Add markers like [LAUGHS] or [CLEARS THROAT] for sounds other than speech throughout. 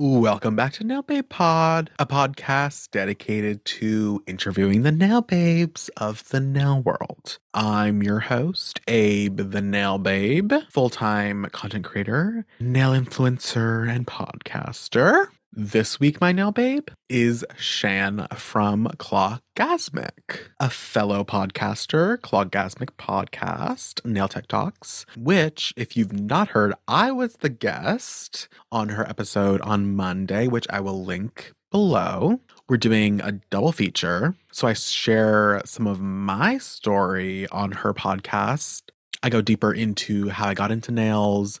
Welcome back to Nail Babe Pod, a podcast dedicated to interviewing the nail babes of the nail world. I'm your host, Abe the Nail Babe, full time content creator, nail influencer, and podcaster. This week, my nail babe is Chan from Clawgasmic, a fellow podcaster, Clawgasmic Podcast, Nail Tech Talks, which, if you've not heard, I was the guest on her episode on Monday, which I will link below. We're doing a double feature. So I share some of my story on her podcast. I go deeper into how I got into nails,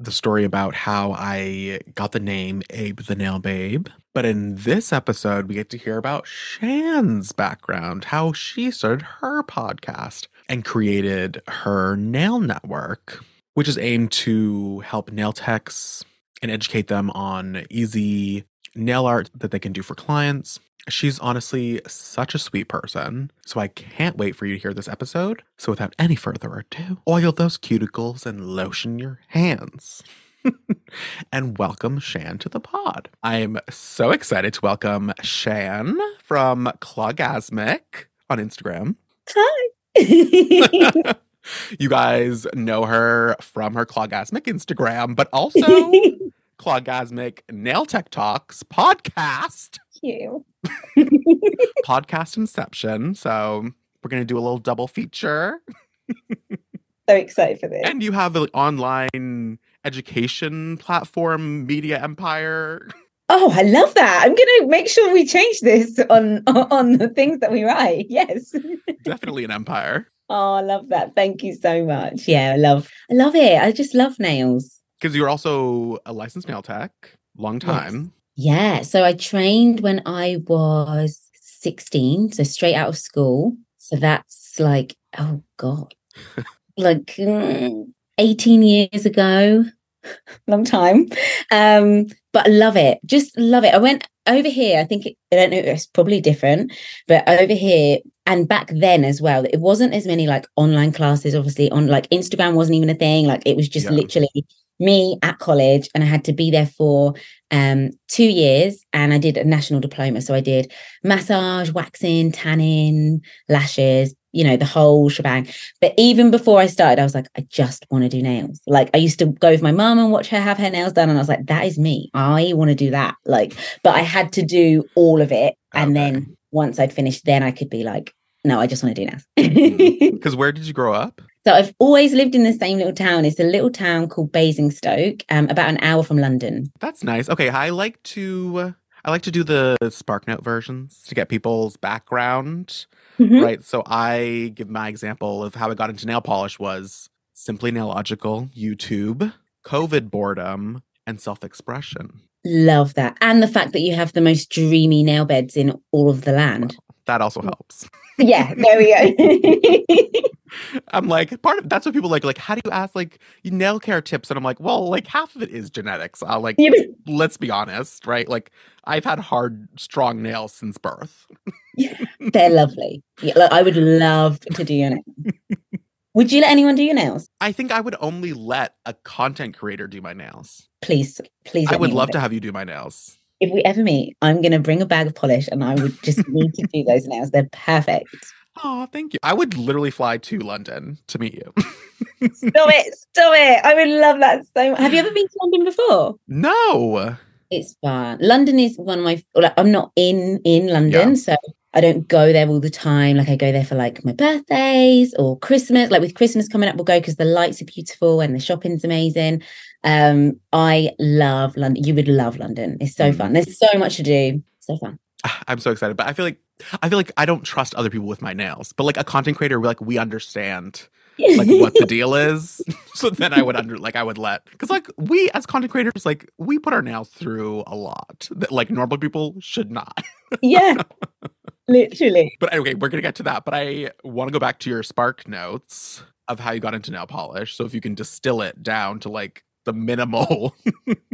the story about how I got the name Abe the Nail Babe. But in this episode, we get to hear about Chan's background, how she started her podcast and created her nail network, which is aimed to help nail techs and educate them on easy nail art that they can do for clients. She's honestly such a sweet person, so I can't wait for you to hear this episode. So, without any further ado, oil those cuticles and lotion your hands. [LAUGHS] and welcome Chan to the pod. I'm so excited to welcome Chan from Clawgasmic on Instagram. Hi. [LAUGHS] you guys know her from her Clawgasmic Instagram, but also [LAUGHS] Clawgasmic Nail Tech Talks podcast. You. [LAUGHS] podcast Inception. So we're going to do a little double feature. [LAUGHS] so excited for this. And you have an online education platform, Media Empire. Oh, I love that. I'm going to make sure we change this on [LAUGHS] on the things that we write. Yes. Definitely an empire. Oh, I love that. Thank you so much. Yeah, I love I love it. I just love nails. Because you're also a licensed nail tech, long time. Yes. Yeah. So I trained when I was 16, so straight out of school. So that's like, oh God, like mm, 18 years ago. Long time. Um, but I love it. Just love it. I went over here. I think it, I don't know. It's probably different, but over here and back then as well, it wasn't as many like online classes. Obviously, on like Instagram wasn't even a thing. Like it was just Yeah. literally me at college, and I had to be there for um two years. And I did a national diploma, so I did massage, waxing, tanning, lashes. You know the whole shebang. But even before I started, I was like, I just want to do nails. Like I used to go with my mum and watch her have her nails done, and I was like, that is me. I want to do that. Like, but I had to do all of it, and then once I'd finished, then I could be like, no, I just want to do Mm. [LAUGHS] nails. Because where did you grow up? So I've always lived in the same little town. It's a little town called Basingstoke, um, about an hour from London. That's nice. Okay, I like to I like to do the SparkNote versions to get people's background. Mhm. Right. So I give my example of how I got into nail polish was simply nailogical, YouTube, COVID boredom, and self-expression. Love that, and the fact that you have the most dreamy nail beds in all of the land. That also helps. yeah, there we go. [LAUGHS] [LAUGHS] I'm like, part of that's what people like. Like, how do you ask like nail care tips? And I'm like, well, like half of it is genetics. I'll like, Yeah, let's be honest, right? Like, I've had hard, strong nails since birth. They're lovely. Yeah, look, I would love to do your nails. would you let anyone do your nails? I think I would only let a content creator do my nails. Please, please. I would love to it. have you do my nails. If we ever meet, I'm going to bring a bag of polish, and I would just need to do those nails. They're perfect. Oh, thank you. I would literally fly to London to meet you. Stop it! [LAUGHS] Stop it! I would love that so. much. Have you ever been to London before? no. It's fun. London is one of my. Like, I'm not in in London, Yeah. so I don't go there all the time. Like I go there for like my birthdays or Christmas. Like with Christmas coming up, we'll go because the lights are beautiful and the shopping's amazing. Um, I love London. You would love London. It's so Mm. fun. There's so much to do. So fun. [SIGHS] I'm so excited, but I feel like I feel like I don't trust other people with my nails. But like a content creator, we're like we understand like what the [LAUGHS] deal is. [LAUGHS] so then I would under like I would let because like we as content creators like we put our nails through a lot that like normal people should not. [LAUGHS] yeah, literally. But okay, we're gonna get to that. But I want to go back to your spark notes of how you got into nail polish. So if you can distill it down to like the minimal.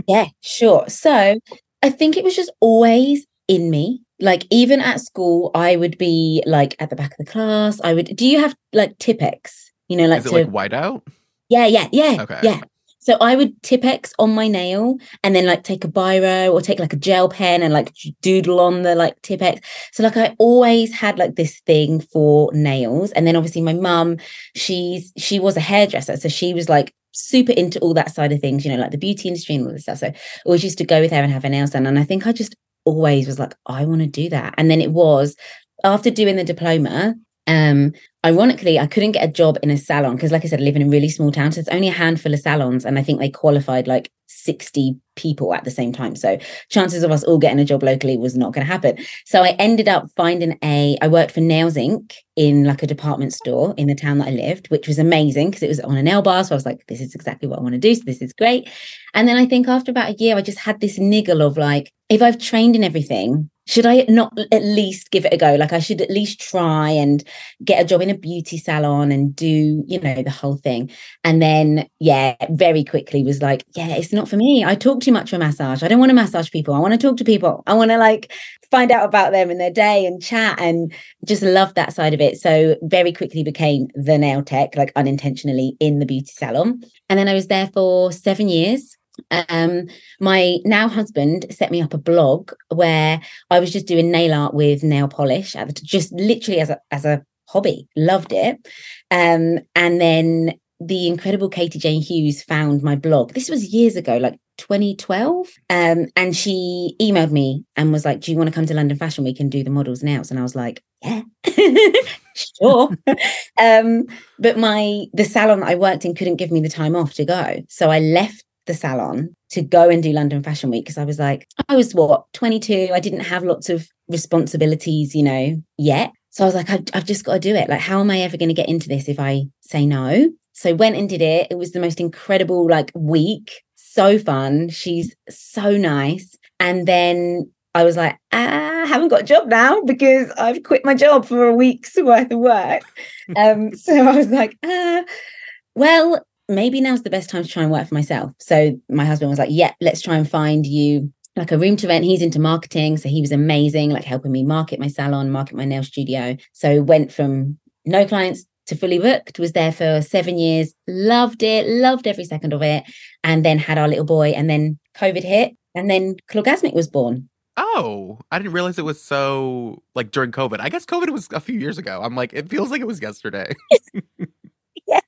Yeah, sure. So I think it was just always in me. Like even at school, I would be like at the back of the class. I would. Do you have like Tipp-Ex? You know, like is it to like whiteout? yeah, yeah, yeah, Okay. yeah. So I would Tipp-Ex on my nail and then like take a biro or take like a gel pen and like doodle on the like Tipp-Ex. So like I always had like this thing for nails. And then obviously my mum, she's she was a hairdresser. So she was like super into all that side of things, you know, like the beauty industry and all this stuff. So I always used to go with her and have her nails done. And I think I just always was like, I want to do that. And then it was after doing the diploma, um, ironically, I couldn't get a job in a salon because, like I said, I live in a really small town. So it's only a handful of salons. And I think they qualified like 60 people at the same time. So chances of us all getting a job locally was not going to happen. So I ended up finding a, I worked for Nails Inc. in like a department store in the town that I lived, which was amazing because it was on a nail bar. So I was like, this is exactly what I want to do. So this is great. And then I think after about a year, I just had this niggle of like, if I've trained in everything, should I not at least give it a go? Like I should at least try and get a job in a beauty salon and do, you know, the whole thing. And then, yeah, very quickly was like, yeah, it's not for me. I talk too much for massage. I don't want to massage people. I want to talk to people. I want to like find out about them and their day and chat and just love that side of it. So very quickly became the nail tech, like unintentionally in the beauty salon. And then I was there for seven years um my now husband set me up a blog where i was just doing nail art with nail polish the, just literally as a as a hobby. Loved it. Um and then the incredible katie jane hughes found my blog. This was years ago like 2012 um and she emailed me and was like do you want to come to london fashion week and do the models nails? And i was like yeah. [LAUGHS] Sure. [LAUGHS] Um but my the salon that i worked in couldn't give me the time off to go. So i left the salon to go and do London Fashion Week because I was like, I was what, 22. I didn't have lots of responsibilities, you know, yet. So I was like, I've, I've just got to do it. Like, how am I ever going to get into this if I say no? So went and did it. It was the most incredible like week. So fun. She's so nice. And then I was like, ah, I haven't got a job now because I've quit my job for a week's worth of work. [LAUGHS] um, so I was like, ah, well, maybe now's the best time to try and work for myself. So my husband was like, yeah, let's try and find you like a room to rent. He's into marketing. So he was amazing, like helping me market my salon, market my nail studio. So went from no clients to fully booked, was there for seven years, loved it, loved every second of it. And then had our little boy. And then COVID hit. And then Clawgasmic was born. Oh, I didn't realize it was so like during COVID. I guess COVID was a few years ago. I'm like, it feels like it was yesterday. [LAUGHS] yeah.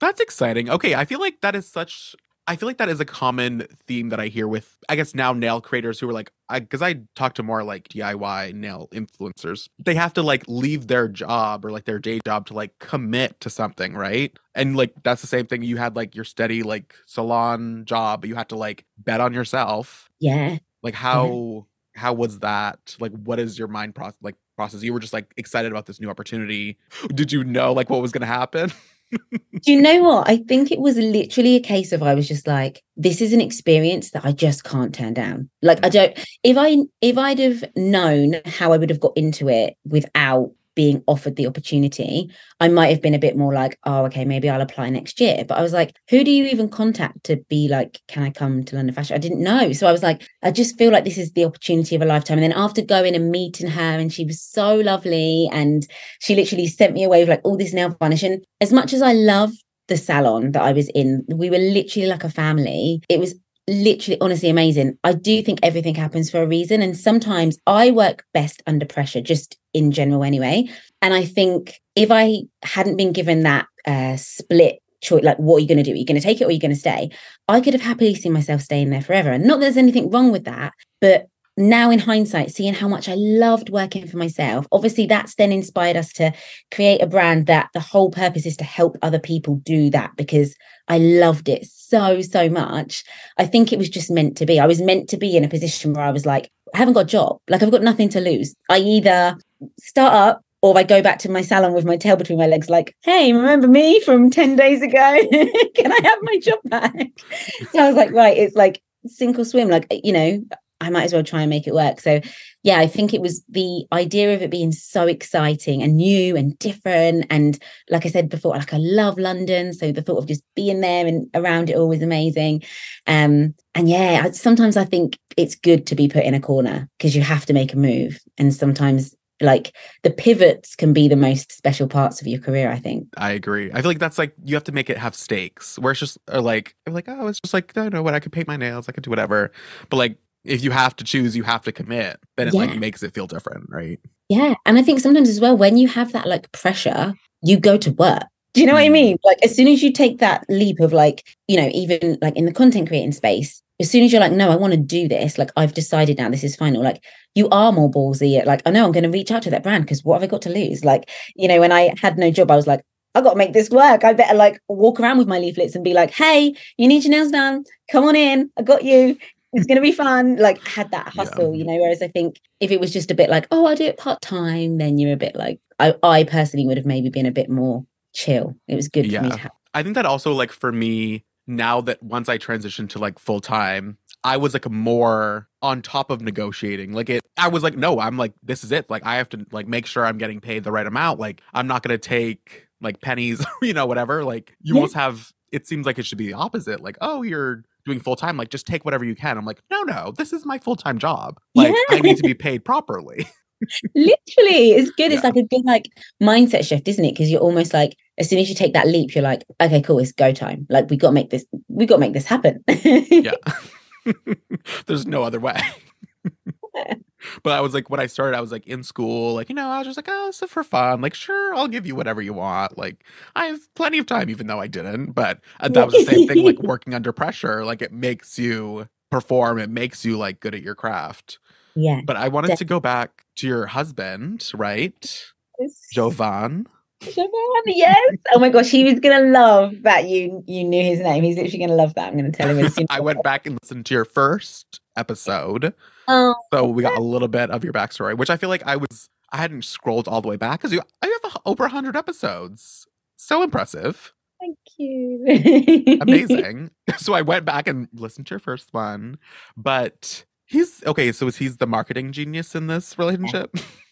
That's exciting. Okay, I feel like that is such I feel like that is a common theme that I hear with I guess now nail creators who are like I cuz I talk to more like DIY nail influencers. They have to like leave their job or like their day job to like commit to something, right? And like that's the same thing you had like your steady like salon job, but you had to like bet on yourself. Yeah. Like how how was that? Like what is your mind process like process? You were just like excited about this new opportunity. [GASPS] Did you know like what was going to happen? [LAUGHS] [LAUGHS] Do you know what? I think it was literally a case of I was just like, this is an experience that I just can't turn down. Like I mm. don't if I if I'd have known how I would have got into it without being offered the opportunity, I might have been a bit more like, oh, okay, maybe I'll apply next year. But I was like, who do you even contact to be like, can I come to London Fashion? I didn't know. So I was like, I just feel like this is the opportunity of a lifetime. And then after going and meeting her, and she was so lovely, and she literally sent me away with like all this nail varnish. And as much as I love the salon that I was in, we were literally like a family. It was literally honestly amazing. I do think everything happens for a reason. And sometimes I work best under pressure, just in general anyway. And I think if I hadn't been given that uh, split choice, like what are you going to do? Are you going to take it or are you going to stay? I could have happily seen myself staying there forever. And not that there's anything wrong with that, but now in hindsight, seeing how much I loved working for myself, obviously that's then inspired us to create a brand that the whole purpose is to help other people do that because I loved it so, so much. I think it was just meant to be. I was meant to be in a position where I was like, I haven't got a job. Like I've got nothing to lose. I either start up or I go back to my salon with my tail between my legs, like, hey, remember me from 10 days ago? [LAUGHS] Can I have my job back? so I was like, right, it's like sink or swim. Like, you know, I might as well try and make it work. So, yeah, I think it was the idea of it being so exciting and new and different. And like I said before, like I love London. So the thought of just being there and around it all was amazing. Um, and yeah, I, sometimes I think it's good to be put in a corner because you have to make a move. And sometimes like the pivots can be the most special parts of your career i think I agree. I feel like that's like you have to make it have stakes. Where it's just uh, like like oh, it's just like I don't know what I could paint my nails, I could do whatever. But like if you have to choose, you have to commit. Then it Yeah. like makes it feel different, right? yeah and i think sometimes as well when you have that like pressure you go to work do you know what i Mm. mean like as soon as you take that leap of like you know even like in the content creating space as soon as you're like no i want to do this like i've decided now this is final like you are more ballsy at like i know i'm going to reach out to that brand because what have i got to lose like you know when i had no job i was like I got to make this work. I better like walk around with my leaflets and be like, "Hey, you need your nails done? Come on in. I got you. It's gonna be fun." Like, had that Yeah. hustle, you know. Whereas I think if it was just a bit like, "Oh, I do it part time," then you're a bit like, I, I personally would have maybe been a bit more chill. It was good for me Yeah. to have. I think that also like for me now that once I transitioned to like full time, I was like more on top of negotiating. Like it I was like no, I'm like this is it. Like I have to like make sure I'm getting paid the right amount. Like I'm not going to take like pennies, [LAUGHS] you know, whatever. Like you Yeah. almost have it seems like it should be the opposite. Like oh, you're doing full time, like just take whatever you can. I'm like no, no, this is my full-time job. Like I need to be paid properly. [LAUGHS] Literally, it's good. It's Yeah. like a good like mindset shift, isn't it? Because you're almost like, as soon as you take that leap, you're like, okay, cool, it's go time. Like we got to make this, we got to make this happen. yeah. [LAUGHS] There's no other way. [LAUGHS] but I was like, when I started, I was like in school, like, you know, I was just like, oh, this is for fun. Like, sure, I'll give you whatever you want. Like, I have plenty of time, even though I didn't. But uh, that was the same thing, like [LAUGHS] working under pressure. Like, it makes you perform, it makes you like good at your craft. yeah. But I wanted to go back to your husband, right? Jovan. Siobhan, yes. Oh my gosh, he was gonna love that you you knew his name. He's literally gonna love that. I'm gonna tell him as [LAUGHS] soon I went back and listened to your first episode. Oh, So we got a little bit of your backstory, which I feel like I was I hadn't scrolled all the way back because you I have a, over hundred episodes. So impressive, thank you. [LAUGHS] amazing. [LAUGHS] so I went back and listened to your first one, but he's okay. So is he's the marketing genius in this relationship? Yeah, [LAUGHS]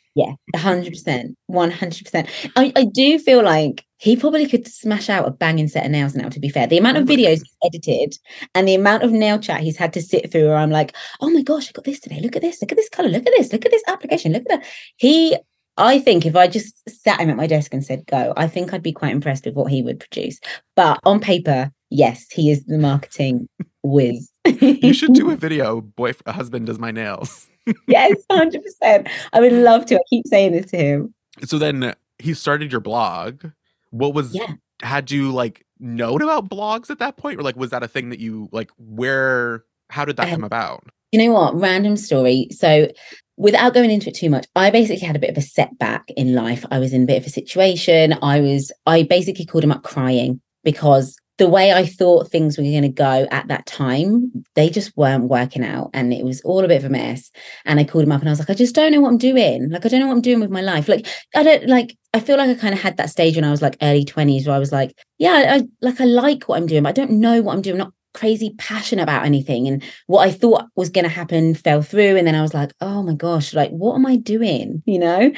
hundred percent, one hundred percent. I I do feel like he probably could smash out a banging set of nails now. To be fair, the amount of oh videos he's edited and the amount of nail chat he's had to sit through, where I'm like, oh my gosh, I got this today. Look at this. Look at this color. Look at this. Look at this application. Look at that. He. I think if I just sat him at my desk and said go, I think I'd be quite impressed with what he would produce. But on paper, yes, he is the marketing whiz. you [LAUGHS] should do a video. Boy, husband does my nails. [LAUGHS] yes, hundred percent. I would love to. I keep saying this to him. So then he started your blog. What was Yeah. had you like known about blogs at that point or like was that a thing that you like where how did that Um, come about You know what? Random story. So, without going into it too much, I basically had a bit of a setback in life. I was in a bit of a situation. I was, I basically called him up crying because the way I thought things were going to go at that time, they just weren't working out. And it was all a bit of a mess. And I called him up and I was like, I just don't know what I'm doing. Like, I don't know what I'm doing with my life. Like, I don't like, I feel like I kind of had that stage when I was like early 20s where I was like, yeah, I, like, I like what I'm doing, but I don't know what I'm doing. I'm not crazy passionate about anything. And what I thought was going to happen fell through. And then I was like, oh my gosh, like, what am I doing? You know?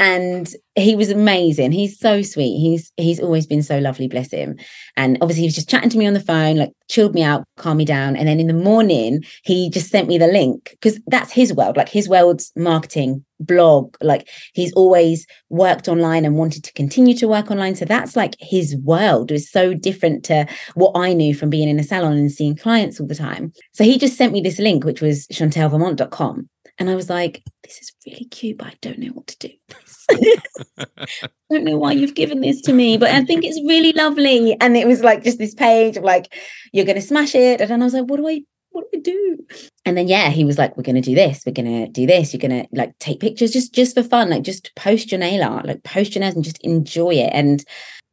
And he was amazing. He's so sweet. He's he's always been so lovely, bless him. And obviously he was just chatting to me on the phone, like chilled me out, calmed me down. And then in the morning, he just sent me the link because that's his world, like his world's marketing blog. Like he's always worked online and wanted to continue to work online. So that's like his world. It was so different to what I knew from being in a salon and seeing clients all the time. So he just sent me this link, which was chantelvermont.com. And I was like, this is really cute, but I don't know what to do with this. I [LAUGHS] [LAUGHS] don't know why you've given this to me, but I think it's really lovely. And it was like just this page of like, you're going to smash it. And then I was like, what do I, what do I do? And then, yeah, he was like, we're going to do this. We're going to do this. You're going to like take pictures just, just for fun. Like just post your nail art, like post your nails and just enjoy it. And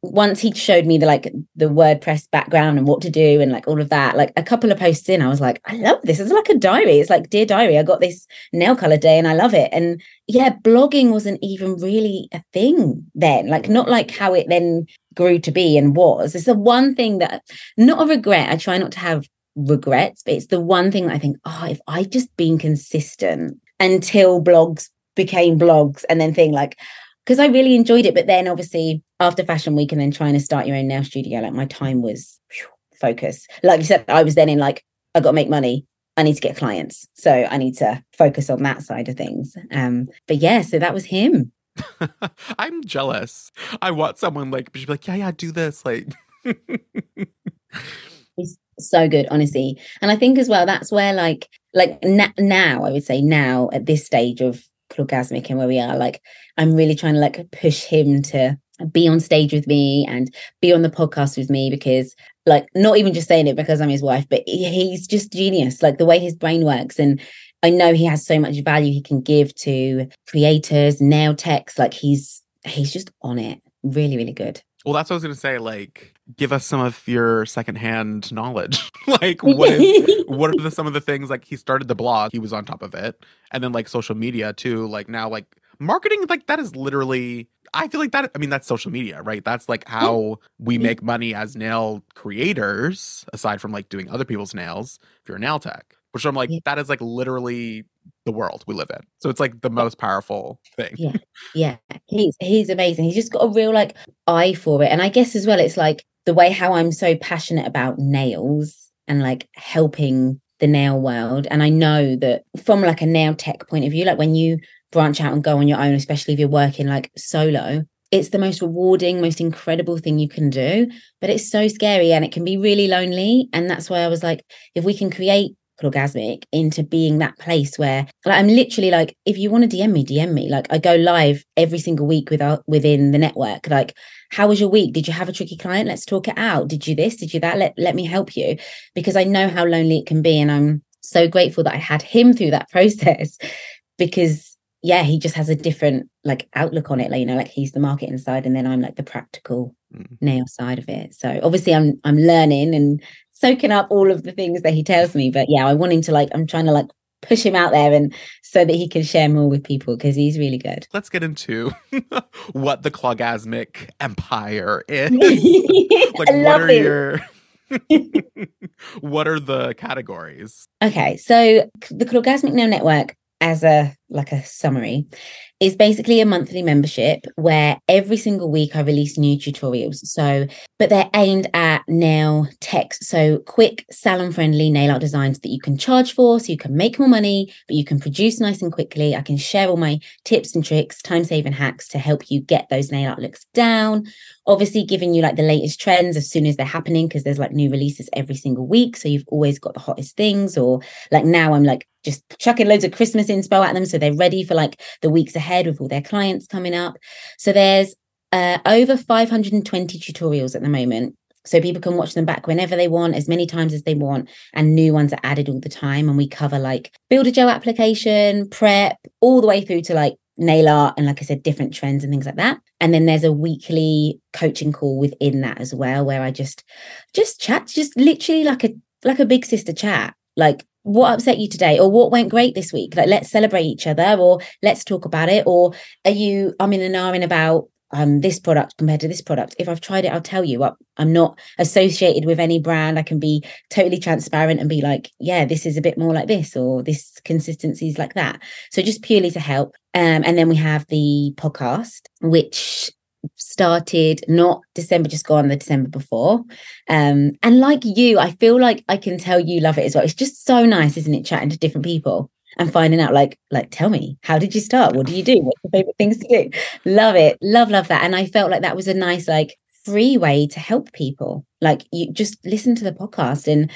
once he showed me the like the WordPress background and what to do and like all of that, like a couple of posts in, I was like, I love this. It's like a diary. It's like, dear diary, I got this nail color day and I love it. And yeah, blogging wasn't even really a thing then, like not like how it then grew to be and was. It's the one thing that not a regret. I try not to have regrets, but it's the one thing that I think, oh, if I just been consistent until blogs became blogs and then thing like because I really enjoyed it. But then obviously after fashion week and then trying to start your own nail studio, like my time was phew, focus. Like you said, I was then in like, I gotta make money. I need to get clients. So I need to focus on that side of things. Um, but yeah, so that was him. [LAUGHS] I'm jealous. I want someone like be like, yeah, yeah, do this. Like [LAUGHS] He's so good, honestly. And I think as well, that's where like like na- now, I would say now at this stage of Clawgasmic and where we are, like I'm really trying to like push him to be on stage with me and be on the podcast with me because like not even just saying it because I'm his wife, but he's just genius. Like the way his brain works, and I know he has so much value he can give to creators, nail techs. Like he's he's just on it. Really, really good. Well, that's what I was gonna say. Like, give us some of your secondhand knowledge. [LAUGHS] like, [LAUGHS] what is what are the, some of the things? Like, he started the blog, he was on top of it, and then like social media too. Like now, like marketing, like that is literally I feel like that. I mean, that's social media, right? That's like how we make money as nail creators, aside from like doing other people's nails. If you're a nail tech, which I'm like, yeah. that is like literally the world we live in. So it's like the most powerful thing. Yeah, [LAUGHS] yeah. He's he's amazing. He's just got a real like eye for it, and I guess as well, it's like the way how I'm so passionate about nails and like helping the nail world. And I know that from like a nail tech point of view, like when you branch out and go on your own, especially if you're working like solo, it's the most rewarding, most incredible thing you can do. But it's so scary and it can be really lonely. And that's why I was like, if we can create Clawgasmic into being that place where like I'm literally like, if you want to DM me, DM me. Like I go live every single week without uh, within the network. Like, how was your week? Did you have a tricky client? Let's talk it out. Did you this? Did you that? Let let me help you. Because I know how lonely it can be. And I'm so grateful that I had him through that [LAUGHS] process because yeah, he just has a different like outlook on it. Like, you know, like he's the marketing side and then I'm like the practical mm. nail side of it. So obviously I'm I'm learning and soaking up all of the things that he tells me. But yeah, I want him to like I'm trying to like push him out there and so that he can share more with people because he's really good. Let's get into [LAUGHS] what the Clawgasmic empire is. [LAUGHS] like what are it. your [LAUGHS] what are the categories? Okay, so the Clawgasmic Nail Network as a like a summary is basically a monthly membership where every single week I release new tutorials. So, but they're aimed at nail tech. So, quick salon friendly nail art designs that you can charge for so you can make more money, but you can produce nice and quickly. I can share all my tips and tricks, time saving hacks to help you get those nail art looks down. Obviously, giving you like the latest trends as soon as they're happening because there's like new releases every single week. So, you've always got the hottest things, or like now I'm like just chucking loads of Christmas inspo at them so they're ready for like the weeks ahead with all their clients coming up. So there's uh, over 520 tutorials at the moment. So people can watch them back whenever they want, as many times as they want, and new ones are added all the time. And we cover like builder gel application, prep, all the way through to like nail art and like I said, different trends and things like that. And then there's a weekly coaching call within that as well, where I just just chat, just literally like a like a big sister chat. Like what upset you today? Or what went great this week? Like let's celebrate each other or let's talk about it. Or are you i'm in an in about um this product compared to this product. If i've tried it i'll tell you. I'm not associated with any brand. I can be totally transparent and be like yeah this is a bit more like this or this consistency is like that. So just purely to help. Um and then we have the podcast which started not December just gone, the December before. Um, and like you, I feel like I can tell you love it as well. It's just so nice, isn't it? Chatting to different people and finding out, like, like, tell me, how did you start? What do you do? What's your favorite things to do? Love it, love, love that. And I felt like that was a nice, like, free way to help people. Like, you just listen to the podcast and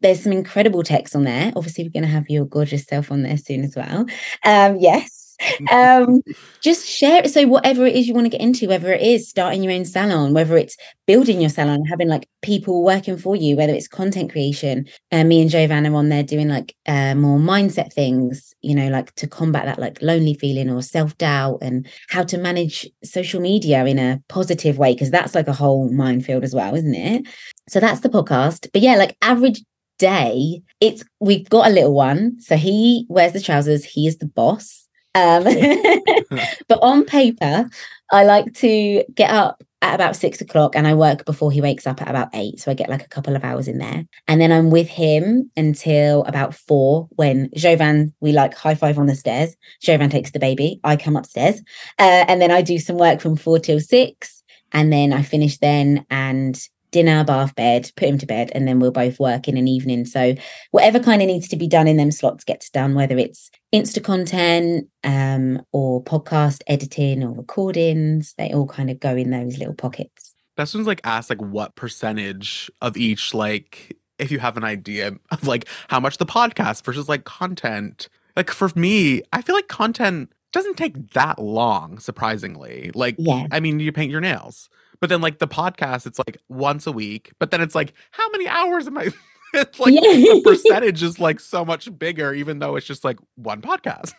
there's some incredible text on there. Obviously, we're going to have your gorgeous self on there soon as well. Um, yes, um, [LAUGHS] just share it. So whatever it is you want to get into, whether it is starting your own salon, whether it's building your salon, having like people working for you, whether it's content creation. Uh, me and Jovan are on there doing like uh, more mindset things, you know, like to combat that like lonely feeling or self doubt and how to manage social media in a positive way, because that's like a whole minefield as well, isn't it? So that's the podcast. But yeah, like average day, it's we've got a little one. So he wears the trousers, he is the boss um, [LAUGHS] but on paper, I like to get up at about six o'clock and I work before he wakes up at about eight. So I get like a couple of hours in there. And then I'm with him until about four when Jovan, we like high five on the stairs. Jovan takes the baby. I come upstairs. Uh, and then I do some work from four till six. And then I finish then and dinner, bath, bed, put him to bed, and then we'll both work in an evening. So whatever kind of needs to be done in them slots gets done, whether it's Insta content um, or podcast editing or recordings, they all kind of go in those little pockets. Best one's like ask like what percentage of each like if you have an idea of like how much the podcast versus like content. Like for me, I feel like content doesn't take that long, surprisingly. Like, Yeah. I mean, you paint your nails, but then like the podcast, it's like once a week. But then it's like, how many hours am I? [LAUGHS] it's like Yeah. the [LAUGHS] percentage is like so much bigger, even though it's just like one podcast.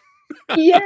yeah,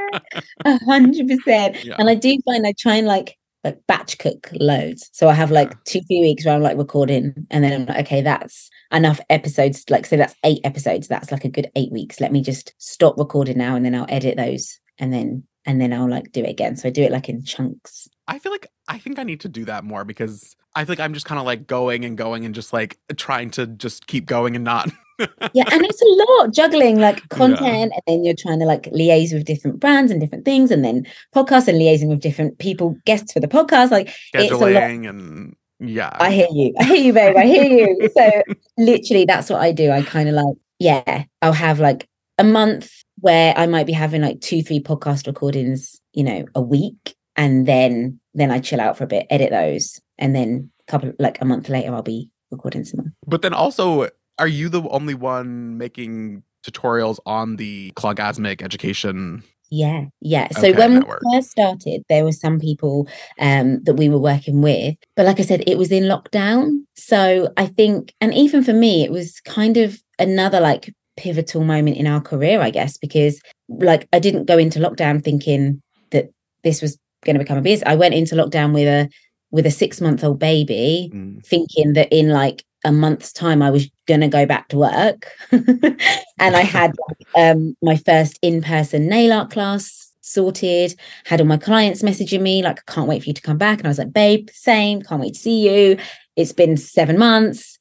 a hundred percent. And I do find I try and like like batch cook loads. So I have like Yeah. two, three weeks where I'm like recording, and then I'm like, okay, that's enough episodes. Like, say that's eight episodes. That's like a good eight weeks. Let me just stop recording now, and then I'll edit those, and then and then I'll like do it again. So I do it like in chunks. I feel like I think I need to do that more because I feel like I'm just kind of like going and going and just like trying to just keep going and not. [LAUGHS] yeah and it's a lot juggling like content and then you're trying to like liaise with different brands and different things and then podcasts and liaising with different people guests for the podcast like It's a lot. scheduling and yeah. i hear you i hear you babe i hear you so literally that's what i do i kind of like yeah i'll have like a month where i might be having like two three podcast recordings you know a week and then then i chill out for a bit edit those and then a couple like a month later i'll be recording some more But then also, are you the only one making tutorials on the Clawgasmic education? Yeah, yeah. So Okay, when we first started, there were some people um, that we were working with, but like I said, it was in lockdown. So I think, and even for me, it was kind of another like pivotal moment in our career, I guess, because like I didn't go into lockdown thinking that this was going to become a business. I went into lockdown with a with a six month old baby, Mm. thinking that in like a month's time I was going to go back to work. [LAUGHS] and I had um, my first in person nail art class sorted, had all my clients messaging me, like, I can't wait for you to come back. And I was like, babe, same, can't wait to see you. It's been seven months.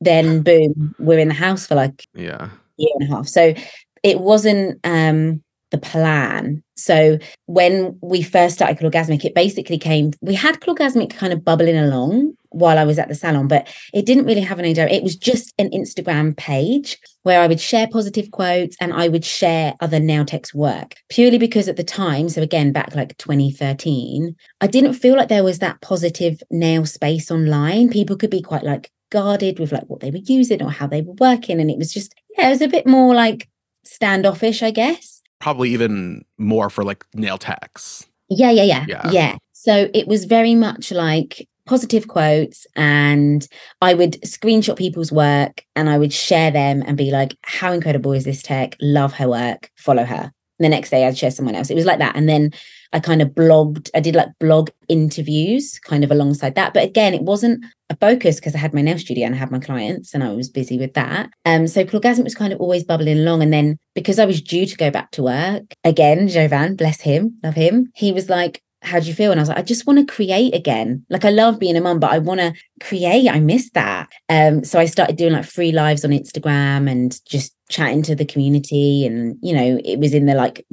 Then, boom, we're in the house for like Yeah. Year and a half. So it wasn't um the plan. So when we first started Clawgasmic, it basically came, we had Clawgasmic kind of bubbling along while I was at the salon, but it didn't really have any it was just an Instagram page where I would share positive quotes and I would share other nail techs work purely because at the time, so again, back like 2013, I didn't feel like there was that positive nail space online. People could be quite like guarded with like what they were using or how they were working. And it was just, yeah, it was a bit more like standoffish, I guess. Probably even more for like nail techs. Yeah, yeah, yeah, Yeah. yeah. So it was very much like positive quotes, and I would screenshot people's work and I would share them and be like, "How incredible is this tech? Love her work. Follow her." The next day, I'd share someone else. It was like that, and then I kind of blogged. I did like blog interviews, kind of alongside that. But again, it wasn't a focus because I had my nail studio and I had my clients, and I was busy with that. Um, so Clawgasmic was kind of always bubbling along, and then because I was due to go back to work again, Jovan, bless him, love him. He was like, how do you feel? And I was like, I just want to create again. Like I love being a mum, but I want to create. I miss that. Um, so I started doing like free lives on Instagram and just chatting to the community. And you know, it was in the like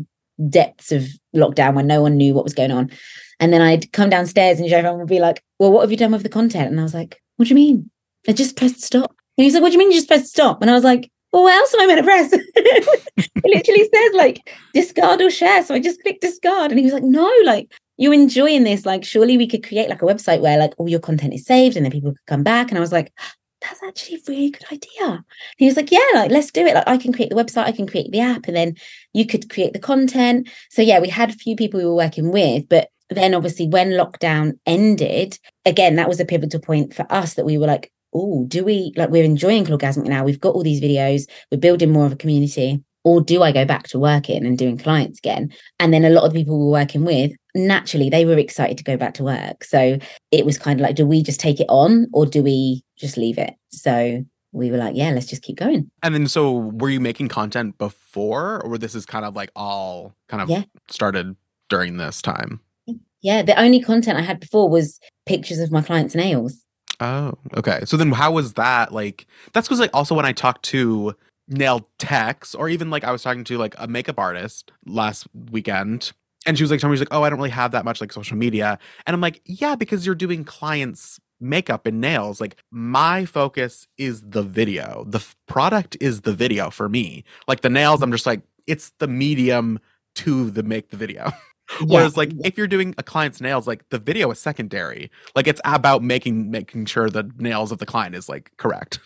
depths of lockdown when no one knew what was going on. And then I'd come downstairs and everyone would be like, Well, what have you done with the content? And I was like, What do you mean? I just pressed stop. And he's like, What do you mean you just pressed stop? And I was like, Well, what else am I meant to press? [LAUGHS] it literally says like discard or share. So I just clicked discard. And he was like, No, like you're enjoying this. Like, surely we could create like a website where like all your content is saved and then people could come back. And I was like, that's actually a really good idea. And he was like, yeah, like let's do it. Like I can create the website, I can create the app, and then you could create the content. So yeah, we had a few people we were working with, but then obviously when lockdown ended, again, that was a pivotal point for us that we were like, oh, do we like we're enjoying Clawgasmic now? We've got all these videos, we're building more of a community. Or do I go back to working and doing clients again? And then a lot of the people we were working with, naturally, they were excited to go back to work. So it was kind of like, do we just take it on or do we just leave it? So we were like, yeah, let's just keep going. And then so were you making content before or this is kind of like all kind of Yeah. started during this time? Yeah, the only content I had before was pictures of my clients' nails. Oh, okay. So then how was that like that's because like also when I talked to nail techs or even like I was talking to like a makeup artist last weekend and she was like telling me she's like, Oh, I don't really have that much like social media. And I'm like, Yeah, because you're doing clients makeup and nails, like my focus is the video. The f- product is the video for me. Like the nails, I'm just like, it's the medium to the make the video. [LAUGHS] Whereas like if you're doing a client's nails, like the video is secondary. Like it's about making making sure the nails of the client is like correct.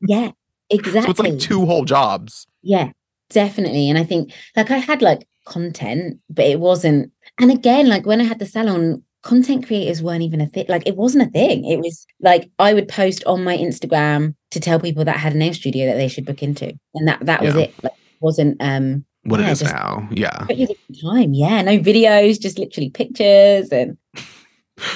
Yeah, exactly. [LAUGHS] so it's like two whole jobs. Yeah, definitely. And I think like I had like content, but it wasn't. And again, like when I had the salon, content creators weren't even a thing. Like it wasn't a thing. It was like I would post on my Instagram to tell people that I had a nail studio that they should book into, and that that was it. Like wasn't um What Yeah, it is just- now. Yeah. time. Yeah, no videos, just literally pictures and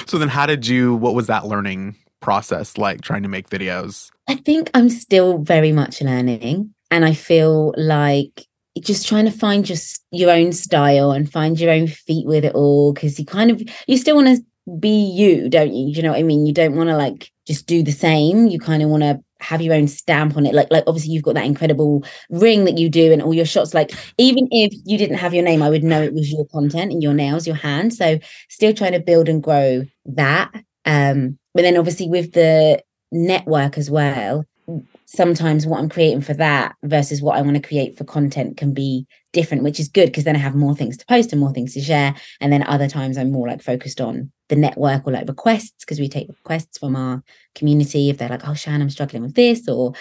So then how did you what was that learning process like trying to make videos? I think I'm still very much learning, and I feel like just trying to find just your own style and find your own feet with it all because you kind of you still want to be you, don't you? You know what I mean? You don't want to like just do the same. You kind of want to have your own stamp on it. Like like obviously you've got that incredible ring that you do and all your shots. Like even if you didn't have your name, I would know it was your content and your nails, your hand. So still trying to build and grow that. Um, but then obviously with the network as well, sometimes what I'm creating for that versus what I want to create for content can be different, which is good because then I have more things to post and more things to share. And then other times I'm more like focused on the network or like requests because we take requests from our community if they're like, oh, Chan, I'm struggling with this or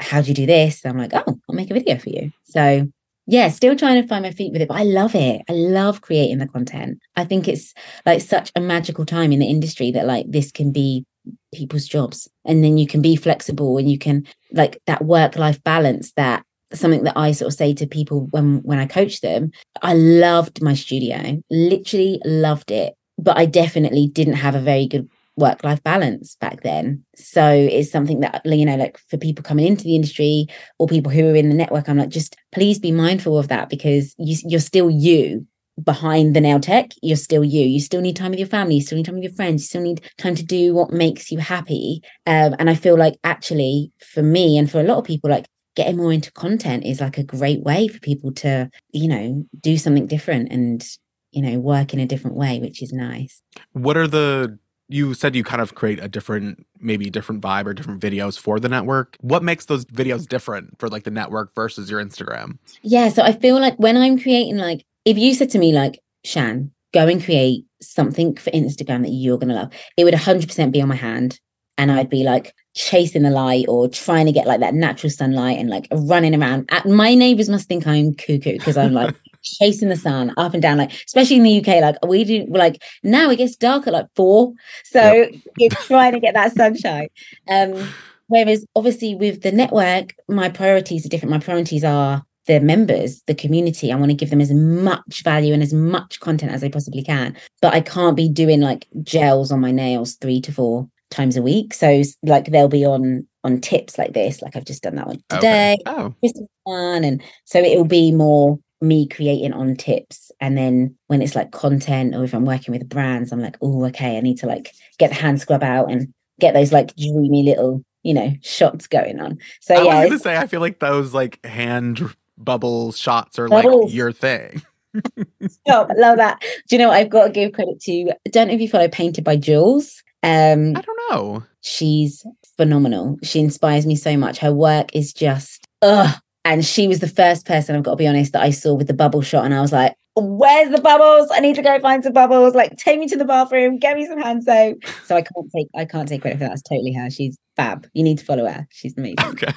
how do you do this? I'm like, oh, I'll make a video for you. So yeah, still trying to find my feet with it, but I love it. I love creating the content. I think it's like such a magical time in the industry that like this can be people's jobs. And then you can be flexible and you can like that work life balance that something that I sort of say to people when when I coach them I loved my studio literally loved it but I definitely didn't have a very good work life balance back then. So it's something that you know like for people coming into the industry or people who are in the network I'm like just please be mindful of that because you, you're still you behind the nail tech, you're still you. You still need time with your family, you still need time with your friends, you still need time to do what makes you happy. Um, and I feel like actually for me and for a lot of people, like getting more into content is like a great way for people to, you know, do something different and, you know, work in a different way, which is nice. What are the you said you kind of create a different maybe different vibe or different videos for the network. What makes those videos different for like the network versus your Instagram? Yeah. So I feel like when I'm creating, like, if you said to me, like, Chan, go and create something for Instagram that you're going to love, it would 100% be on my hand. And I'd be like chasing the light or trying to get like that natural sunlight and like running around. My neighbors must think I'm cuckoo because I'm like [LAUGHS] chasing the sun up and down, like, especially in the UK. Like, we do, like, now it gets dark at like four. So you're trying to get that sunshine. Um, Whereas obviously with the network, my priorities are different. My priorities are the members, the community. I want to give them as much value and as much content as I possibly can. But I can't be doing like gels on my nails three to four times a week. So like they'll be on on tips like this. Like I've just done that one today. Oh. Christmas one. And so it will be more me creating on tips. And then when it's like content or if I'm working with brands, I'm like, oh, okay, I need to like get the hand scrub out and get those like dreamy little, you know, shots going on. So I yeah, was gonna say I feel like those like hand bubble shots are Bubbles. like your thing. [LAUGHS] stop. I love that. Do you know what I've got to give credit to? I don't know if you follow Painted by Jules. Um, I don't know. she's phenomenal. She inspires me so much. Her work is just ugh. And she was the first person, I've got to be honest, that I saw with the bubble shot. And I was like, where's the bubbles? I need to go find some bubbles. Like, take me to the bathroom, get me some hand soap. So I can't take I can't take credit for that. It's totally her. She's fab. You need to follow her. She's amazing. [LAUGHS] Okay.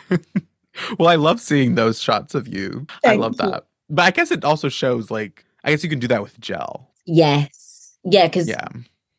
Well, I love seeing those shots of you. I love you. that. But I guess it also shows like I guess you can do that with gel. Yes. Yeah, because Yeah.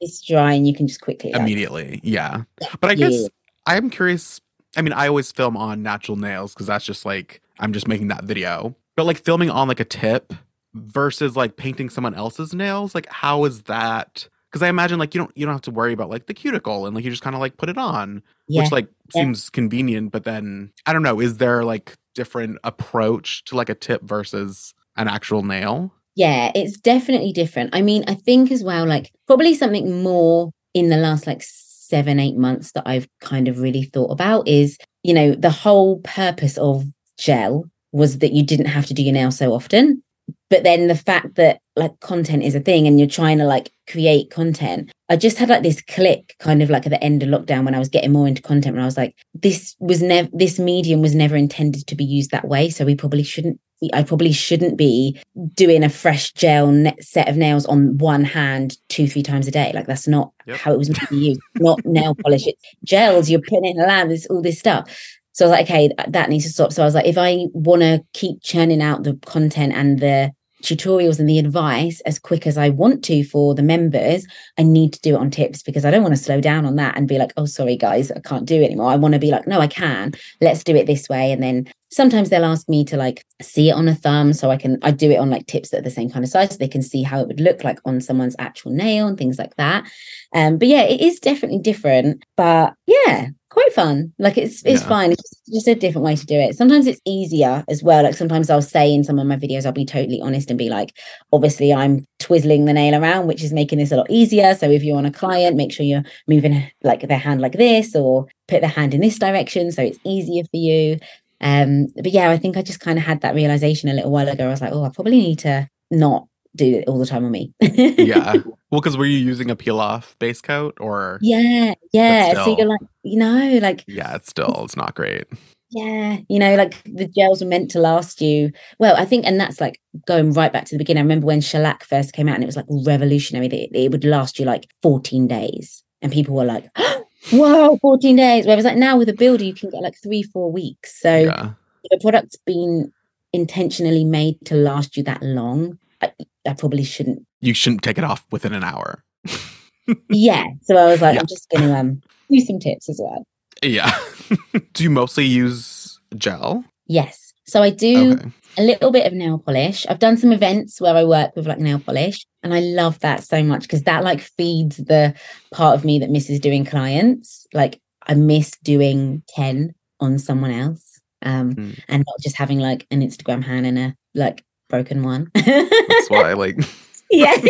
it's dry and you can just quickly like, Immediately. Yeah. But I Yeah. guess I'm curious. I mean, I always film on natural nails because that's just like I'm just making that video. But like filming on like a tip versus like painting someone else's nails, like how is that? Because I imagine like you don't you don't have to worry about like the cuticle and like you just kind of like put it on, yeah. which like Yeah. seems convenient. But then I don't know, is there like different approach to like a tip versus an actual nail? Yeah, it's definitely different. I mean, I think as well, like probably something more in the last like seven, eight months that I've kind of really thought about is, you know, the whole purpose of gel was that you didn't have to do your nails so often. But then the fact that like content is a thing and you're trying to like create content i just had like this click kind of like at the end of lockdown when i was getting more into content when i was like this was never this medium was never intended to be used that way so we probably shouldn't I probably shouldn't be doing a fresh gel set of nails on one hand two, three times a day. Like that's not yep. how it was meant to be used. not nail polish. It's gels. You're putting in a lab. There's all this stuff. So I was like, okay, that needs to stop. So I was like, if I want to keep churning out the content and the tutorials and the advice as quick as I want to for the members, I need to do it on tips because I don't want to slow down on that and be like, oh, sorry, guys, I can't do it anymore. I want to be like, no, I can. Let's do it this way. And then sometimes they'll ask me to like see it on a thumb so I can, I do it on like tips that are the same kind of size so they can see how it would look like on someone's actual nail and things like that. Um, but yeah, it is definitely different. But yeah, quite fun. Like it's it's yeah. fine. It's just, just, a different way to do it. Sometimes it's easier as well. Like sometimes I'll say in some of my videos, I'll be totally honest and be like, obviously I'm twizzling the nail around, which is making this a lot easier. So if you're on a client, make sure you're moving like their hand like this or put their hand in this direction so it's easier for you. Um, but yeah, I think I just kind of had that realization a little while ago. I was like, oh, I probably need to not do it all the time on me. yeah. [LAUGHS] Well, because were you using a peel off base coat or? Yeah. Yeah. Still, so you're like, you know, like. Yeah, it's still, it's not great. Yeah. You know, like the gels were meant to last you. Well, I think, and that's like going right back to the beginning. I remember when shellac first came out and it was like revolutionary that it, it would last you like 14 days. And people were like, [GASPS] whoa, 14 days. Whereas like now with a builder, you can get like three, four weeks. So yeah. the product's been intentionally made to last you that long I, I probably shouldn't. You shouldn't take it off within an hour. [LAUGHS] yeah. So I was like, yeah. I'm just going to um, use some tips as well. Yeah. [LAUGHS] do you mostly use gel? Yes. So I do okay. a little bit of nail polish. I've done some events where I work with like nail polish, and I love that so much because that like feeds the part of me that misses doing clients. Like I miss doing 10 on someone else. Um, mm. and not just having like an Instagram hand and a like broken one. That's why I [LAUGHS] like. [LAUGHS] yes,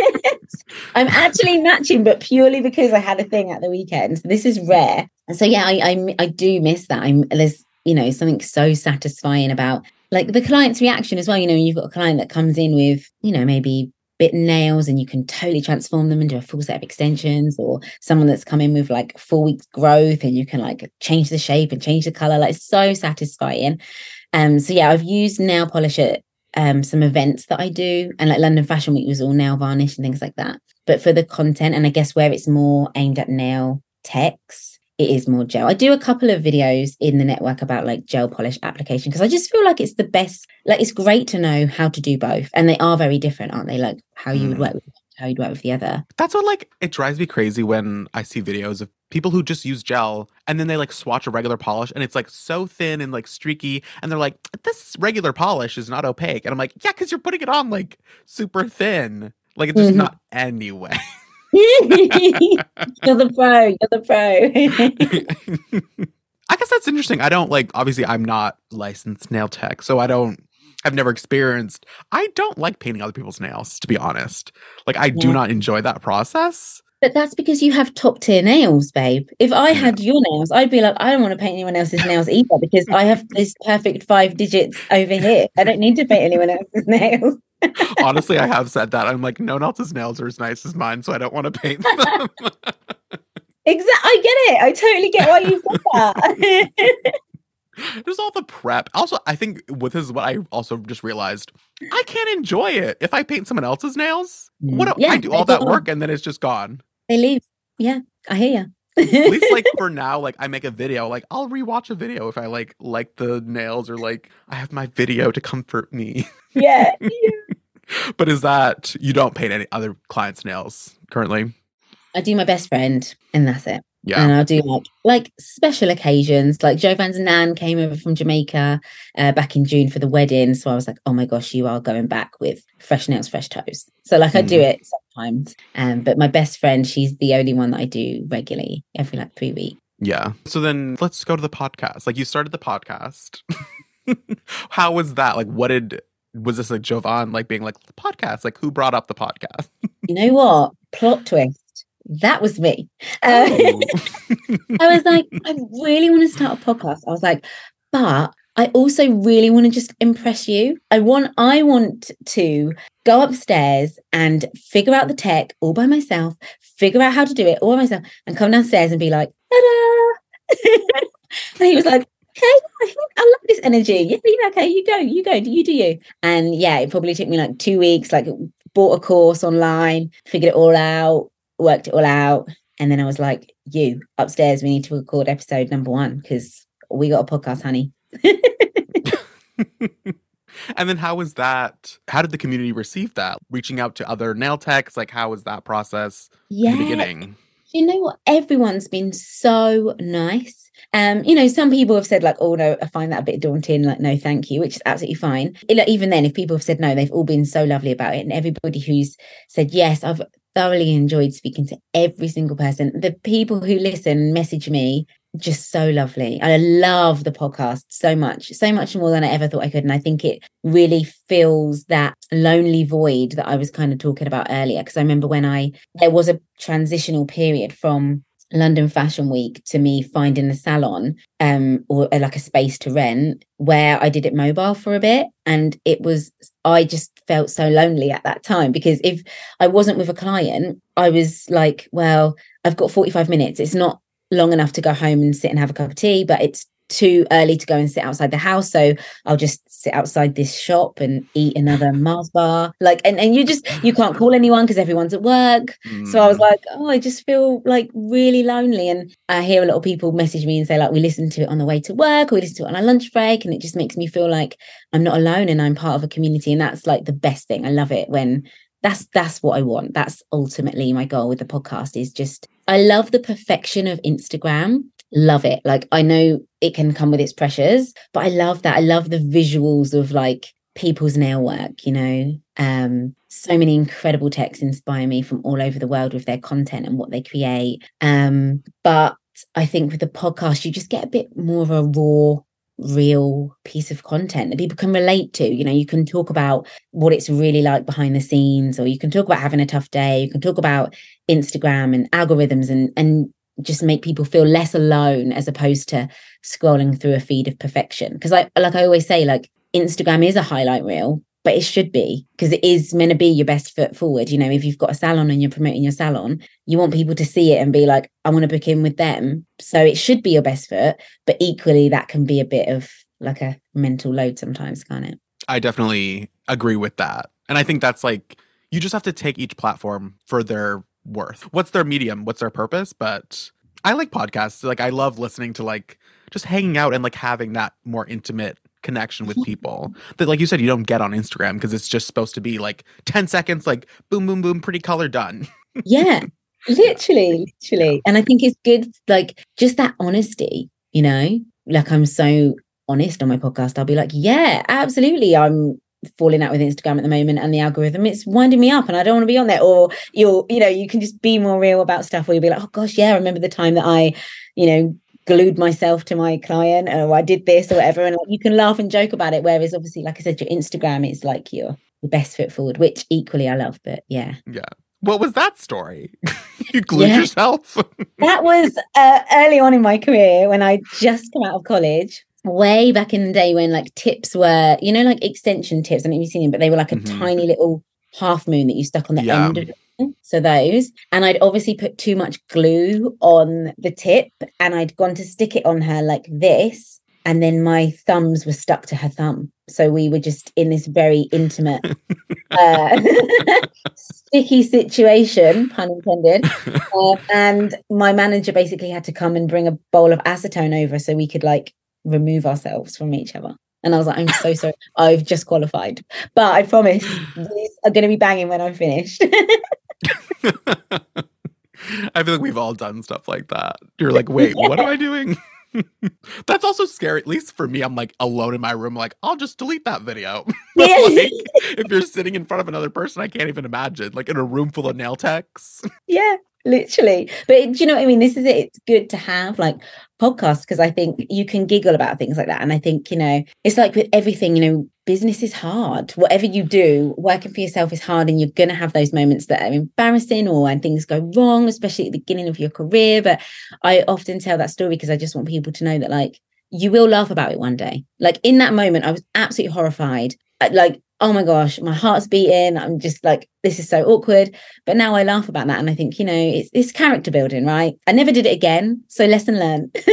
I'm actually matching, but purely because I had a thing at the weekend. So this is rare. And so yeah, I, I I do miss that. I'm there's you know something so satisfying about like the client's reaction as well. You know, you've got a client that comes in with you know maybe bitten nails and you can totally transform them into a full set of extensions or someone that's come in with like four weeks growth and you can like change the shape and change the color like so satisfying um so yeah i've used nail polish at um, some events that I do, and like London Fashion Week was all nail varnish and things like that. But for the content, and I guess where it's more aimed at nail techs, it is more gel. I do a couple of videos in the network about like gel polish application because I just feel like it's the best. Like it's great to know how to do both, and they are very different, aren't they? Like how you would hmm. work with how you'd work with the other. That's what like it drives me crazy when I see videos of people who just use gel and then they like swatch a regular polish and it's like so thin and like streaky and they're like this regular polish is not opaque and I'm like yeah because you're putting it on like super thin like it's just mm-hmm. not anyway. [LAUGHS] you're the pro. You're the pro. [LAUGHS] I guess that's interesting. I don't like obviously I'm not licensed nail tech, so I don't I've never experienced. I don't like painting other people's nails, to be honest. Like, I yeah. do not enjoy that process. But that's because you have top tier nails, babe. If I had your nails, I'd be like, I don't want to paint anyone else's nails either because I have this perfect five digits over here. I don't need to paint anyone else's nails. Honestly, I have said that. I'm like, no one else's nails are as nice as mine, so I don't want to paint [LAUGHS] them. exactly. I get it. I totally get why you said that. [LAUGHS] [LAUGHS] There's all the prep. Also, I think with this is what I also just realized. I can't enjoy it if I paint someone else's nails. What mm, yeah, I do all that work and then it's just gone. They leave. Yeah, I hear you. At least like [LAUGHS] for now, like I make a video, like I'll rewatch a video if I like like the nails or like I have my video to comfort me. Yeah. [LAUGHS] but is that you don't paint any other clients' nails currently? I do my best friend, and that's it. Yeah. And I'll do like like special occasions. Like Jovan's nan came over from Jamaica uh, back in June for the wedding. So I was like, oh my gosh, you are going back with fresh nails, fresh toes. So like mm. I do mm. it sometimes. Um, but my best friend, she's the only one that I do regularly every like three weeks. Yeah. So then let's go to the podcast. Like you started the podcast. [LAUGHS] How was that? Like what did was this like Jovan like being like the podcast? Like who brought up the podcast? you know what? Plot twist that was me. Uh, oh. [LAUGHS] I was like, I really want to start a podcast. I was like, but I also really want to just impress you. I want I want to go upstairs and figure out the tech all by myself, figure out how to do it all by myself, and come downstairs and be like, ta-da! [LAUGHS] and he was like, okay, I I love this energy. Yeah, yeah, okay, you go, you go, you do you. And yeah, it probably took me like two weeks, like bought a course online, figured it all out, worked it all out. And then I was like, you upstairs, we need to record episode number one because we got a podcast, honey. [LAUGHS] and then how was that? How did the community receive that? Reaching out to other nail techs, like how was that process yeah. in the beginning? You know what? Everyone's been so nice. Um, you know, some people have said like, "Oh no, I find that a bit daunting." Like, no, thank you, which is absolutely fine. Even then, if people have said no, they've all been so lovely about it, and everybody who's said yes, I've thoroughly enjoyed speaking to every single person. The people who listen message me just so lovely. I love the podcast so much, so much more than I ever thought I could. And I think it really fills that lonely void that I was kind of talking about earlier. Because I remember when I, there was a transitional period from London Fashion Week to me finding a salon um or uh, like a space to rent where I did it mobile for a bit and it was I just felt so lonely at that time because if I wasn't with a client I was like well I've got 45 minutes it's not long enough to go home and sit and have a cup of tea, but it's too early to go and sit outside the house. So I'll just sit outside this shop and eat another [LAUGHS] Mars bar. Like, and, and you just, you can't call anyone because everyone's at work. Mm. So I was mm. like, oh, I just feel like really lonely. And I hear a lot of people message me and say, like, we listen to it on the way to work or we listen to it on our lunch break. And it just makes me feel like I'm not alone and I'm part of a community. And that's like the best thing. I love it when that's that's what I want. That's ultimately my goal with the podcast is just I love the perfection of Instagram. Love it. Like I know it can come with its pressures, but I love that. I love the visuals of like people's nail work, you know. Um so many incredible techs inspire me from all over the world with their content and what they create. Um but I think with the podcast you just get a bit more of a raw real piece of content that people can relate to. You know, you can talk about what it's really like behind the scenes, or you can talk about having a tough day. You can talk about Instagram and algorithms and and just make people feel less alone as opposed to scrolling through a feed of perfection. Because I like I always say, like Instagram is a highlight reel, but it should be because it is meant to be your best foot forward. You know, if you've got a salon and you're promoting your salon, you want people to see it and be like, I want to book in with them. So it should be your best foot, but equally, that can be a bit of like a mental load sometimes, can't it? I definitely agree with that. And I think that's like, you just have to take each platform for their worth. What's their medium? What's their purpose? But I like podcasts. Like, I love listening to like just hanging out and like having that more intimate connection with mm-hmm. people that like you said you don't get on Instagram because it's just supposed to be like 10 seconds like boom boom boom pretty color done. [LAUGHS] yeah. Literally, literally. And I think it's good like just that honesty, you know? Like I'm so honest on my podcast. I'll be like, yeah, absolutely. I'm falling out with Instagram at the moment and the algorithm it's winding me up and I don't want to be on there or you'll you know you can just be more real about stuff where you'll be like oh gosh yeah I remember the time that I you know glued myself to my client or I did this or whatever. And like, you can laugh and joke about it. Whereas obviously, like I said, your Instagram is like your, your best foot forward, which equally I love. But yeah. Yeah. What was that story? [LAUGHS] you glued yeah. yourself? that was uh, early on in my career when I just come out of college. Way back in the day when like tips were, you know, like extension tips. I don't know if you've seen them, but they were like a mm-hmm. tiny little half moon that you stuck on the yeah. end of so those. And I'd obviously put too much glue on the tip and I'd gone to stick it on her like this. And then my thumbs were stuck to her thumb. So we were just in this very intimate, [LAUGHS] uh, sticky situation, pun intended. Uh, [LAUGHS] and my manager basically had to come and bring a bowl of acetone over so we could like remove ourselves from each other. And I was like, I'm so sorry. [LAUGHS] I've just qualified. But I promise these are going to be banging when I'm finished. [LAUGHS] I feel like we've all done stuff like that. You're like, wait, yeah. what am I [LAUGHS] doing? [LAUGHS] That's also scary. At least for me, I'm like alone in my room, like, I'll just delete that video. like, if you're sitting in front of another person, I can't even imagine, like in a room full of nail techs. Yeah literally but do you know what i mean this is it it's good to have like podcasts because i think you can giggle about things like that and i think you know it's like with everything you know business is hard whatever you do working for yourself is hard and you're going to have those moments that are embarrassing or when things go wrong especially at the beginning of your career but i often tell that story because i just want people to know that like you will laugh about it one day. Like in that moment, I was absolutely horrified. Like, oh my gosh, my heart's beating. I'm just like, this is so awkward. But now I laugh about that and I think, you know, it's, it's character building, right? I never did it again. So lesson learned. [LAUGHS]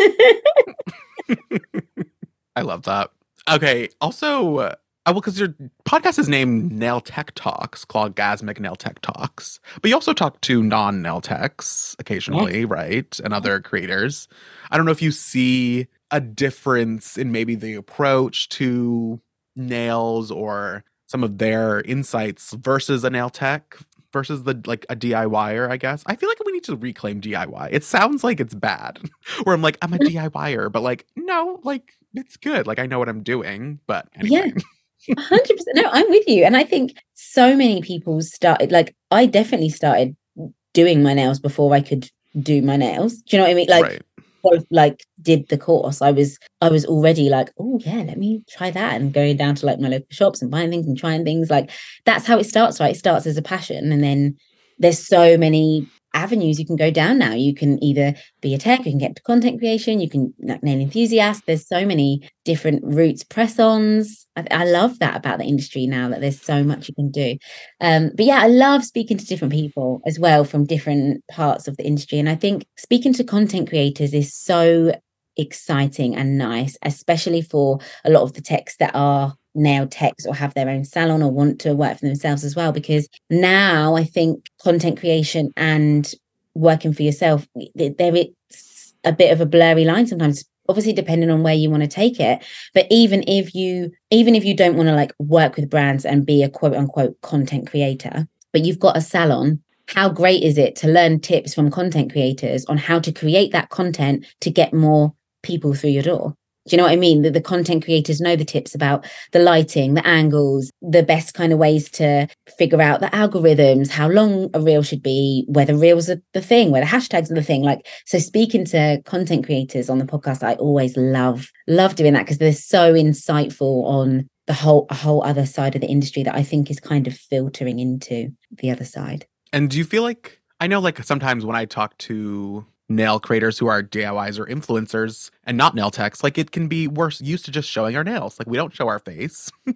[LAUGHS] I love that. Okay. Also, Uh, well, because your podcast is named Nail Tech Talks, Clawgasmic Nail Tech Talks, but you also talk to non nail techs occasionally, right? And other creators. I don't know if you see a difference in maybe the approach to nails or some of their insights versus a nail tech versus the like a DIYer, I guess. I feel like we need to reclaim DIY. It sounds like it's bad. [LAUGHS] Where I'm like, I'm a [LAUGHS] DIYer, but like, no, like it's good. Like I know what I'm doing. But anyway. Yeah. [LAUGHS] 100% no i'm with you. And i think so many people started like i definitely started doing my nails before i could do my nails. Do you know what i mean? Like right. like did the course, I was I was already like, oh yeah, let me try that and going down to like my local shops and buying things and trying things. Like that's how it starts, right? It starts as a passion, and then there's so many avenues you can go down now. You can either be a tech, you can get to content creation, you can like nail enthusiast. There's so many different routes, press ons. I, I, love that about the industry now that there's so much you can do. Um, but yeah, I love speaking to different people as well from different parts of the industry. And I think speaking to content creators is so exciting and nice, especially for a lot of the techs that are nail techs or have their own salon or want to work for themselves as well. Because now I think content creation and working for yourself, there it's a bit of a blurry line sometimes obviously depending on where you want to take it but even if you even if you don't want to like work with brands and be a quote unquote content creator but you've got a salon how great is it to learn tips from content creators on how to create that content to get more people through your door do you know what I mean? The, the content creators know the tips about the lighting, the angles, the best kind of ways to figure out the algorithms, how long a reel should be, whether reels are the thing, whether hashtags are the thing. Like, so speaking to content creators on the podcast, I always love, love doing that because they're so insightful on the whole, a whole other side of the industry that I think is kind of filtering into the other side. And do you feel like, I know like sometimes when I talk to nail creators who are DIYs or influencers and not nail techs, like it can be worse used to just showing our nails. Like we don't show our face. [LAUGHS]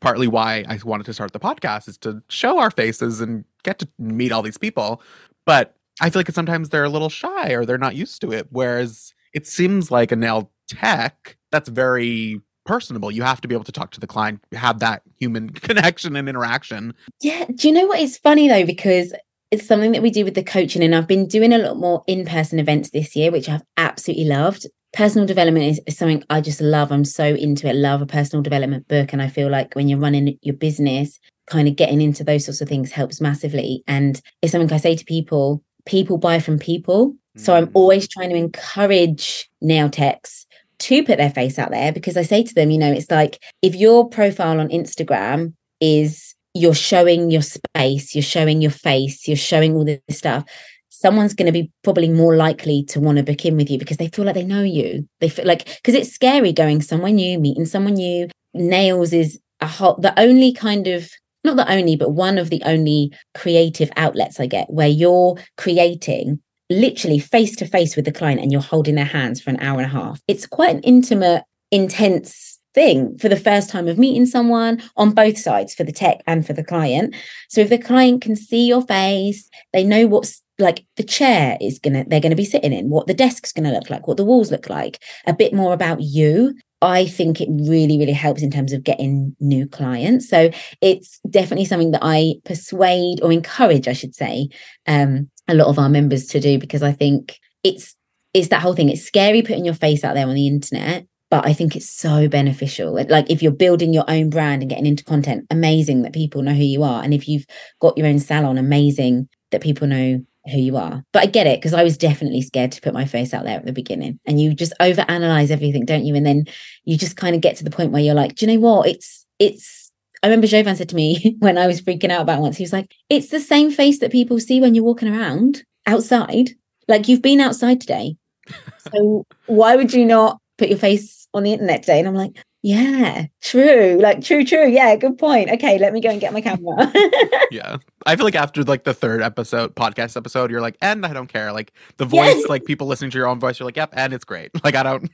Partly why I wanted to start the podcast is to show our faces and get to meet all these people. But I feel like sometimes they're a little shy or they're not used to it. Whereas it seems like a nail tech that's very personable. You have to be able to talk to the client, have that human [LAUGHS] connection and interaction. Yeah. Do you know what is funny though? Because it's something that we do with the coaching and i've been doing a lot more in-person events this year which i've absolutely loved. Personal development is, is, something i just love. I'm so into it. Love a personal development book and i feel like when you're running your business kind of getting into those sorts of things helps massively. And it's something i say to people people buy from people. So i'm mm. always trying to encourage nail techs to put their face out there because i say to them you know it's like if your profile on instagram is you're showing your space, you're showing your face, you're showing all this stuff, someone's going to be probably more likely to want to book in with you because they feel like they know you. They feel like because it's scary going somewhere new, meeting someone new. Nails is a hot the only kind of not the only, but one of the only creative outlets I get where you're creating literally face to face with the client and you're holding their hands for an hour and a half. It's quite an intimate, intense thing for the first time of meeting someone on both sides for the tech and for the client. So if the client can see your face, they know what's like the chair is gonna they're gonna be sitting in, what the desk's gonna look like, what the walls look like, a bit more about you. I think it really, really helps in terms of getting new clients. So it's definitely something that I persuade or encourage, I should say, um, a lot of our members to do because I think it's it's that whole thing. It's scary putting your face out there on the internet but I think it's so beneficial. Like if you're building your own brand and getting into content, amazing that people know who you are. And if you've got your own salon, amazing that people know who you are. But I get it because I was definitely scared to put my face out there at the beginning. And you just overanalyze everything, don't you? And then you just kind of get to the point where you're like, do you know what? It's it's I remember Jovan said to me [LAUGHS] when I was freaking out about once, he was like, it's the same face that people see when you're walking around outside. Like you've been outside today. [LAUGHS] So why would you not put your face on the internet today. And I'm like, yeah, true. Like true, true. Yeah, good point. Okay, let me go and get my camera. [LAUGHS] yeah. I feel like after like the third episode, podcast episode, you're like, and I don't care. Like the voice, yes. like people listening to your own voice, you're like, yep, and it's great. [LAUGHS] Like I don't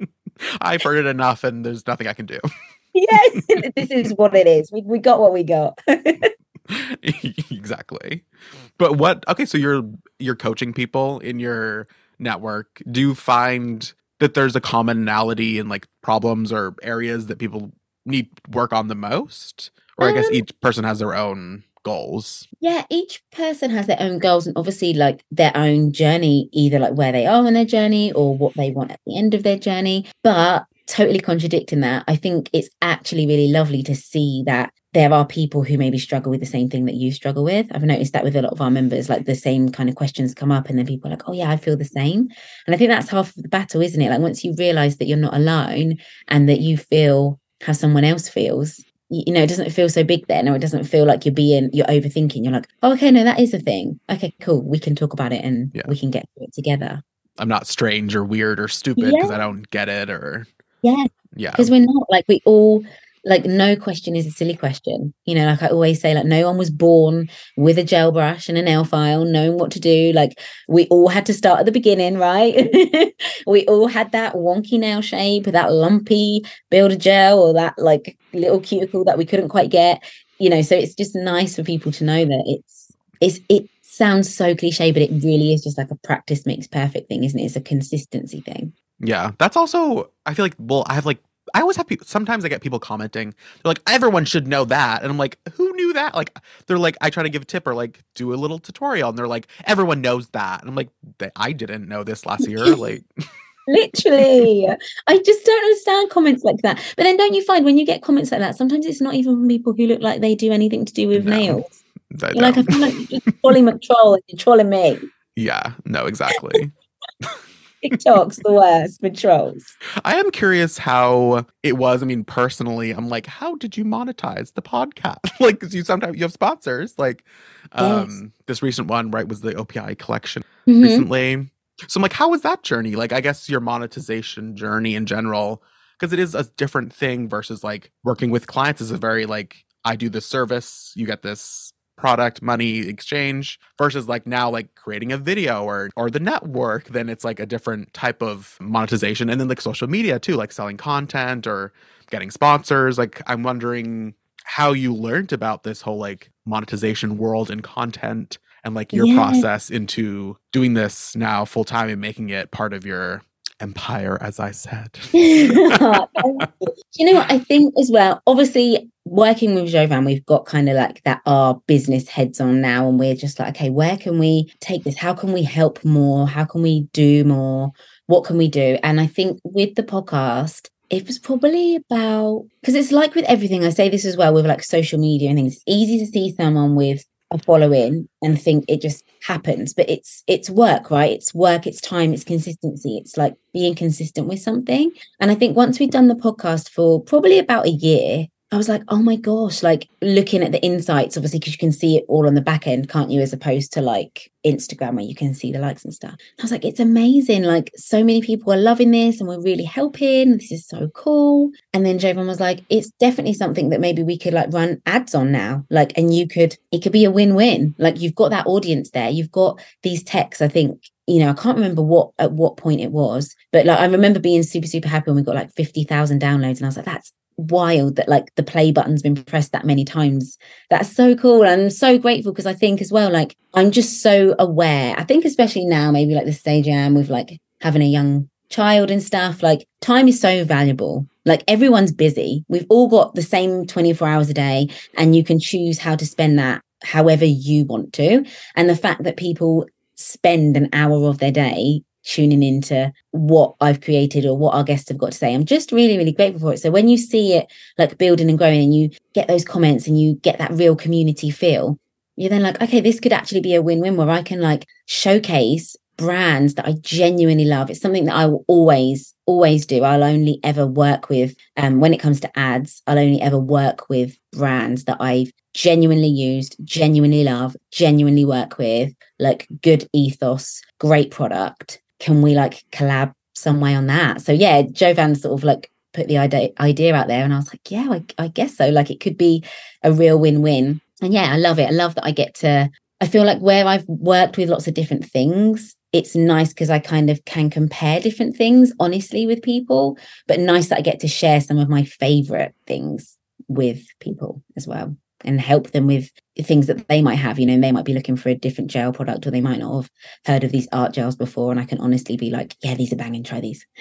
[LAUGHS] I've heard it enough and there's nothing I can do. yes, this is what it is. We, we got what we got. exactly. But what okay, so you're you're coaching people in your network. Do you find that there's a commonality in like problems or areas that people need work on the most? Or I guess Um, each person has their own goals. Yeah, each person has their own goals and obviously like their own journey, either like where they are on their journey or what they want at the end of their journey. But totally contradicting that, I think it's actually really lovely to see that there are people who maybe struggle with the same thing that you struggle with. I've noticed that with a lot of our members, like the same kind of questions come up, and then people are like, oh, yeah, I feel the same. And I think that's half of the battle, isn't it? Like once you realize that you're not alone and that you feel how someone else feels, you know, it doesn't feel so big then, or it doesn't feel like you're being, you're overthinking. You're like, oh, okay, no, that is a thing. Okay, cool. We can talk about it and Yeah. we can get through it together. I'm not strange or weird or stupid because I don't get it or Yeah. yeah. because we're not like we all like no question is a silly question. You know like i always say like no one was born with a gel brush and a nail file knowing what to do. Like we all had to start at the beginning right? [LAUGHS] We all had that wonky nail shape that lumpy builder gel or that like little cuticle that we couldn't quite get. You know so it's just nice for people to know that it's it's it sounds so cliche but it really is just like a practice makes perfect thing isn't it? It's a consistency thing Yeah, that's also. I feel like. Well, I have like. I always have people. Sometimes I get people commenting. They're like, "Everyone should know that," and I'm like, "Who knew that?" Like, they're like, I try to give a tip or like do a little tutorial, and they're like, "Everyone knows that," and I'm like, "Th- "I didn't know this last year." [LAUGHS] Like, Literally. [LAUGHS] I just don't understand comments like that. But then don't you find when you get comments like that, sometimes it's not even from people who look like they do anything to do with No, nails. You're like, I feel like you're just [LAUGHS] trolling McTroll and you're trolling me. yeah, no, exactly. TikTok's the worst for trolls. I am curious how it was. I mean, personally, I'm like, how did you monetize the podcast? [LAUGHS] like, because you sometimes you have sponsors. Like, um, this recent one, right, was the OPI collection Mhm. recently. So I'm like, how was that journey? Like, I guess your monetization journey in general, because it is a different thing versus like working with clients is a very like, I do this service, you get this product money exchange versus like now like creating a video or or the network then it's like a different type of monetization and then like social media too like selling content or getting sponsors like i'm wondering how you learned about this whole like monetization world and content and like your Yeah. process into doing this now full time and making it part of your empire as i said you. [LAUGHS] [LAUGHS] You know what I think as well? Obviously, working with Jovan, we've got kind of like that our business heads on now, and we're just like, okay, where can we take this? How can we help more? How can we do more? What can we do? And I think with the podcast, it was probably about because it's like with everything. I say this as well with like social media and things. It's easy to see someone with a following and think it just happens but it's it's work right it's work it's time it's consistency it's like being consistent with something and I think once we'd done the podcast for probably about a year, I was like, oh my gosh, like looking at the insights, obviously, because you can see it all on the back end, can't you? As opposed to like Instagram where you can see the likes and stuff. I was like, it's amazing. Like, so many people are loving this and we're really helping. This is so cool. And then Jovan was like, it's definitely something that maybe we could like run ads on now. Like, and you could, it could be a win win. Like, you've got that audience there. You've got these texts, I think, you know, I can't remember what at what point it was, but like I remember being super, super happy when we got like 50,000 downloads. And I was like, that's wild that like the play button's been pressed that many times. That's so cool. And I'm so grateful because I think as well, like I'm just so aware. I think especially now, maybe like the stage I am with like having a young child and stuff, like time is so valuable. Like everyone's busy. We've all got the same 24 hours a day, and you can choose how to spend that however you want to. And the fact that people spend an hour of their day tuning into what I've created or what our guests have got to say. I'm just really, really grateful for it. So when you see it like building and growing and you get those comments and you get that real community feel, you're then like, okay, this could actually be a win-win where I can like showcase brands that I genuinely love. It's something that I will always, always do. I'll only ever work with, um, when it comes to ads, I'll only ever work with brands that I've genuinely used, genuinely love, genuinely work with, like good ethos, great product. Can we like collab some way on that? So yeah, Jovan sort of like put the idea idea out there and I was like, yeah, I, I guess so. Like it could be a real win-win. And yeah, I love it. I love that I get to I feel like where I've worked with lots of different things, it's nice because I kind of can compare different things honestly with people, but nice that I get to share some of my favorite things with people as well and help them with things that they might have. You know, they might be looking for a different gel product or they might not have heard of these art gels before. And I can honestly be like, yeah, these are banging, try these. [LAUGHS]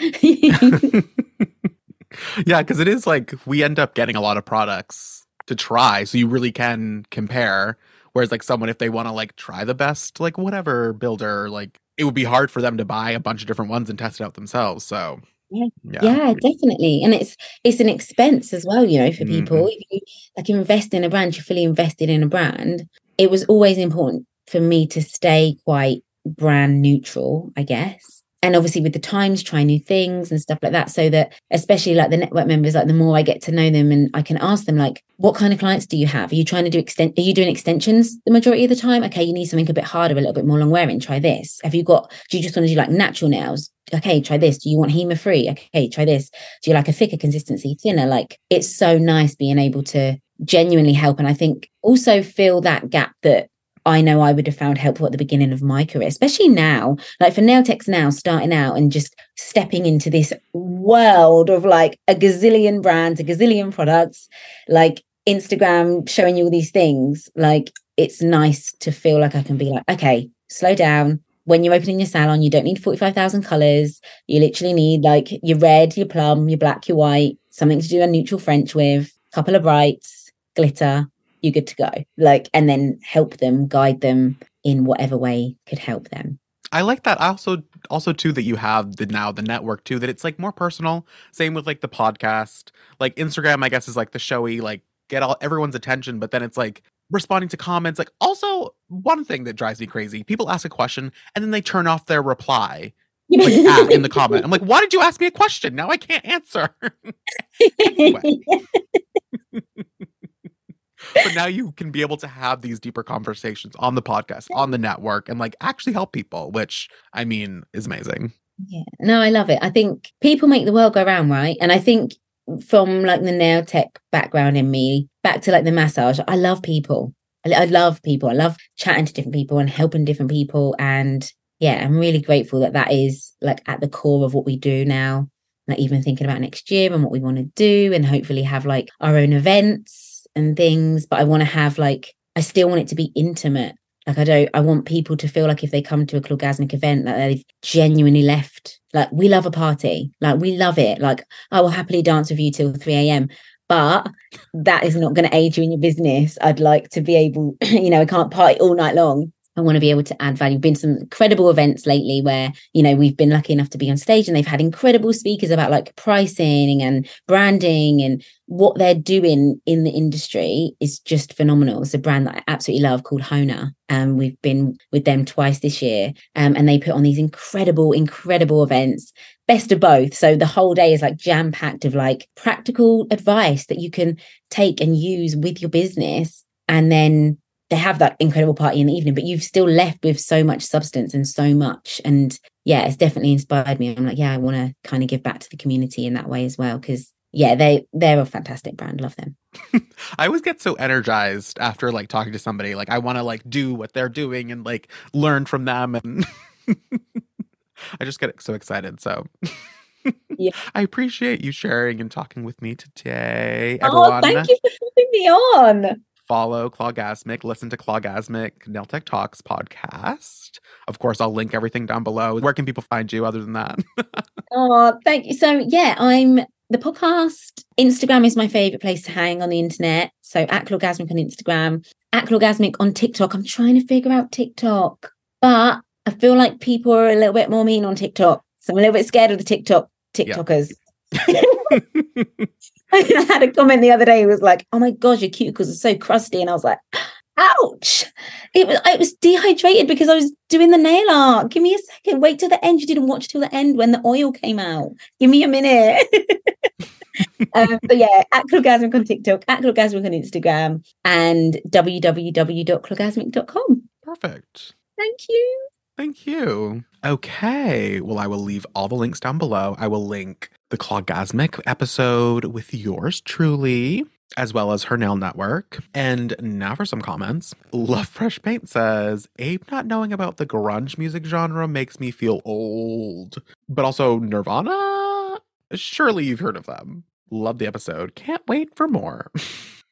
yeah, because it is like we end up getting a lot of products to try. So you really can compare. Whereas like someone, if they want to like try the best, like whatever builder, like it would be hard for them to buy a bunch of different ones and test it out themselves. So yeah. yeah. definitely. And it's it's an expense as well, you know, for people. Mm-hmm. If you like invest in a brand, you're fully invested in a brand. It was always important for me to stay quite brand neutral, I guess and obviously with the times try new things and stuff like that so that especially like the network members like the more i get to know them and i can ask them like what kind of clients do you have are you trying to do extent are you doing extensions the majority of the time okay you need something a bit harder a little bit more long wearing try this have you got do you just want to do like natural nails okay try this. Do you want HEMA free okay try this. Do you like a thicker consistency thinner? Like it's so nice being able to genuinely help. And i think also fill that gap that I know I would have found helpful at the beginning of my career, especially now, like for nail techs now, starting out and just stepping into this world of like a gazillion brands, a gazillion products, like Instagram showing you all these things. Like it's nice to feel like I can be like, okay, slow down. When you're opening your salon, you don't need 45,000 colors. You literally need like your red, your plum, your black, your white, something to do a neutral French with, couple of brights, glitter, you're good to go. Like, and then help them, guide them in whatever way could help them. I like that. I also also too that you have the now the network too that it's like more personal. Same with like the podcast. Like Instagram, I guess is like the showy, like get all everyone's attention, but then it's like responding to comments. Like also one thing that drives me crazy: people ask a question and then they turn off their reply. like [LAUGHS] in the comment. I'm like, why did you ask me a question? Now I can't answer. [LAUGHS] [LAUGHS] but now you can be able to have these deeper conversations on the podcast, on the network, and like actually help people, which I mean is amazing. Yeah, no, I love it. I think people make the world go round, right? And I think from like the nail tech background in me back to like the massage, I love people. I, I love people. I love chatting to different people and helping different people. And yeah, I'm really grateful that that is like at the core of what we do now. Like even thinking about next year and what we want to do, and hopefully have like our own events and things, but I want to have like, I still want it to be intimate. Like I don't, I want people to feel like if they come to a Clawgasmic event, that they've genuinely left. Like we love a party, like we love it. Like I will happily dance with you till 3 a.m. But that is not going to aid you in your business. I'd like to be able, [CLEARS THROAT] you know, I can't party all night long. I want to be able to add value. Been some incredible events lately where, you know, we've been lucky enough to be on stage and they've had incredible speakers about like pricing and branding and what they're doing in the industry is just phenomenal. It's a brand that I absolutely love called Hona. And um, we've been with them twice this year. Um, and they put on these incredible, incredible events, best of both. So the whole day is like jam packed of like practical advice that you can take and use with your business. And then they have that incredible party in the evening, but you've still left with so much substance and so much. And yeah, it's definitely inspired me. I'm like, yeah, I want to kind of give back to the community in that way as well. Cause yeah, they they're a fantastic brand. Love them. [LAUGHS] I always get so energized after like talking to somebody. Like I want to like do what they're doing and like learn from them and [LAUGHS] I just get so excited. So yeah. [LAUGHS] I appreciate you sharing and talking with me today. Everyone. Oh, thank you for having me on follow Clawgasmic, listen to Clawgasmic Nail Tech Talks podcast. Of course, I'll link everything down below. Where can people find you other than that? [LAUGHS] oh, thank you. So, yeah, I'm the podcast. Instagram is my favorite place to hang on the internet. So, at Clawgasmic on Instagram, at Clawgasmic on TikTok. I'm trying to figure out TikTok, but I feel like people are a little bit more mean on TikTok. So, I'm a little bit scared of the TikTok TikTokers. [LAUGHS] [LAUGHS] I had a comment the other day. It was like, "Oh my god, your cuticles are so crusty," and I was like, "Ouch!" It was I was dehydrated because I was doing the nail art. Give me a second. Wait till the end. You didn't watch till the end when the oil came out. Give me a minute. [LAUGHS] um, so yeah, at Clawgasmic on TikTok, at Clawgasmic on Instagram, and www.clawgasmic.com. Perfect. Thank you. Thank you. Okay. Well, I will leave all the links down below. I will link the Clawgasmic episode with yours truly. as well as her nail network. And now for some comments. Love Fresh Paint says, Abe not knowing about the grunge music genre makes me feel old. But also Nirvana? Surely you've heard of them. Love the episode. Can't wait for more. [LAUGHS]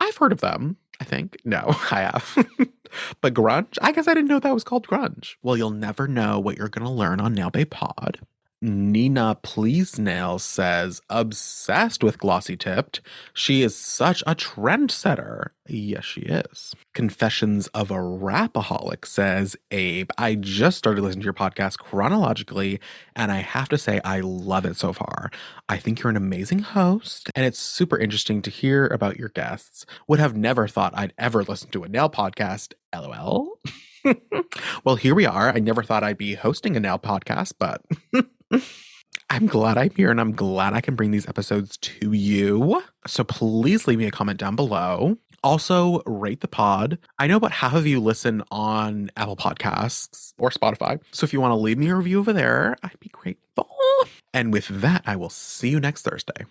I've heard of them, I think. No, [LAUGHS] I have. [LAUGHS] but grunge? I guess I didn't know that was called grunge. Well, you'll never know what you're going to learn on Nail Babe Pod. Nina Please Nail says, obsessed with Glossy Tipped. She is such a trendsetter. Yes, she is. Confessions of a Rapaholic says, Abe, I just started listening to your podcast chronologically, and I have to say, I love it so far. I think you're an amazing host, and it's super interesting to hear about your guests. Would have never thought I'd ever listen to a nail podcast. LOL. [LAUGHS] well, here we are. I never thought I'd be hosting a nail podcast, but [LAUGHS] [LAUGHS] I'm glad I'm here and I'm glad I can bring these episodes to you. So please leave me a comment down below. Also, rate the pod. I know about half of you listen on Apple Podcasts or Spotify. So if you want to leave me a review over there, I'd be grateful. And with that, I will see you next Thursday.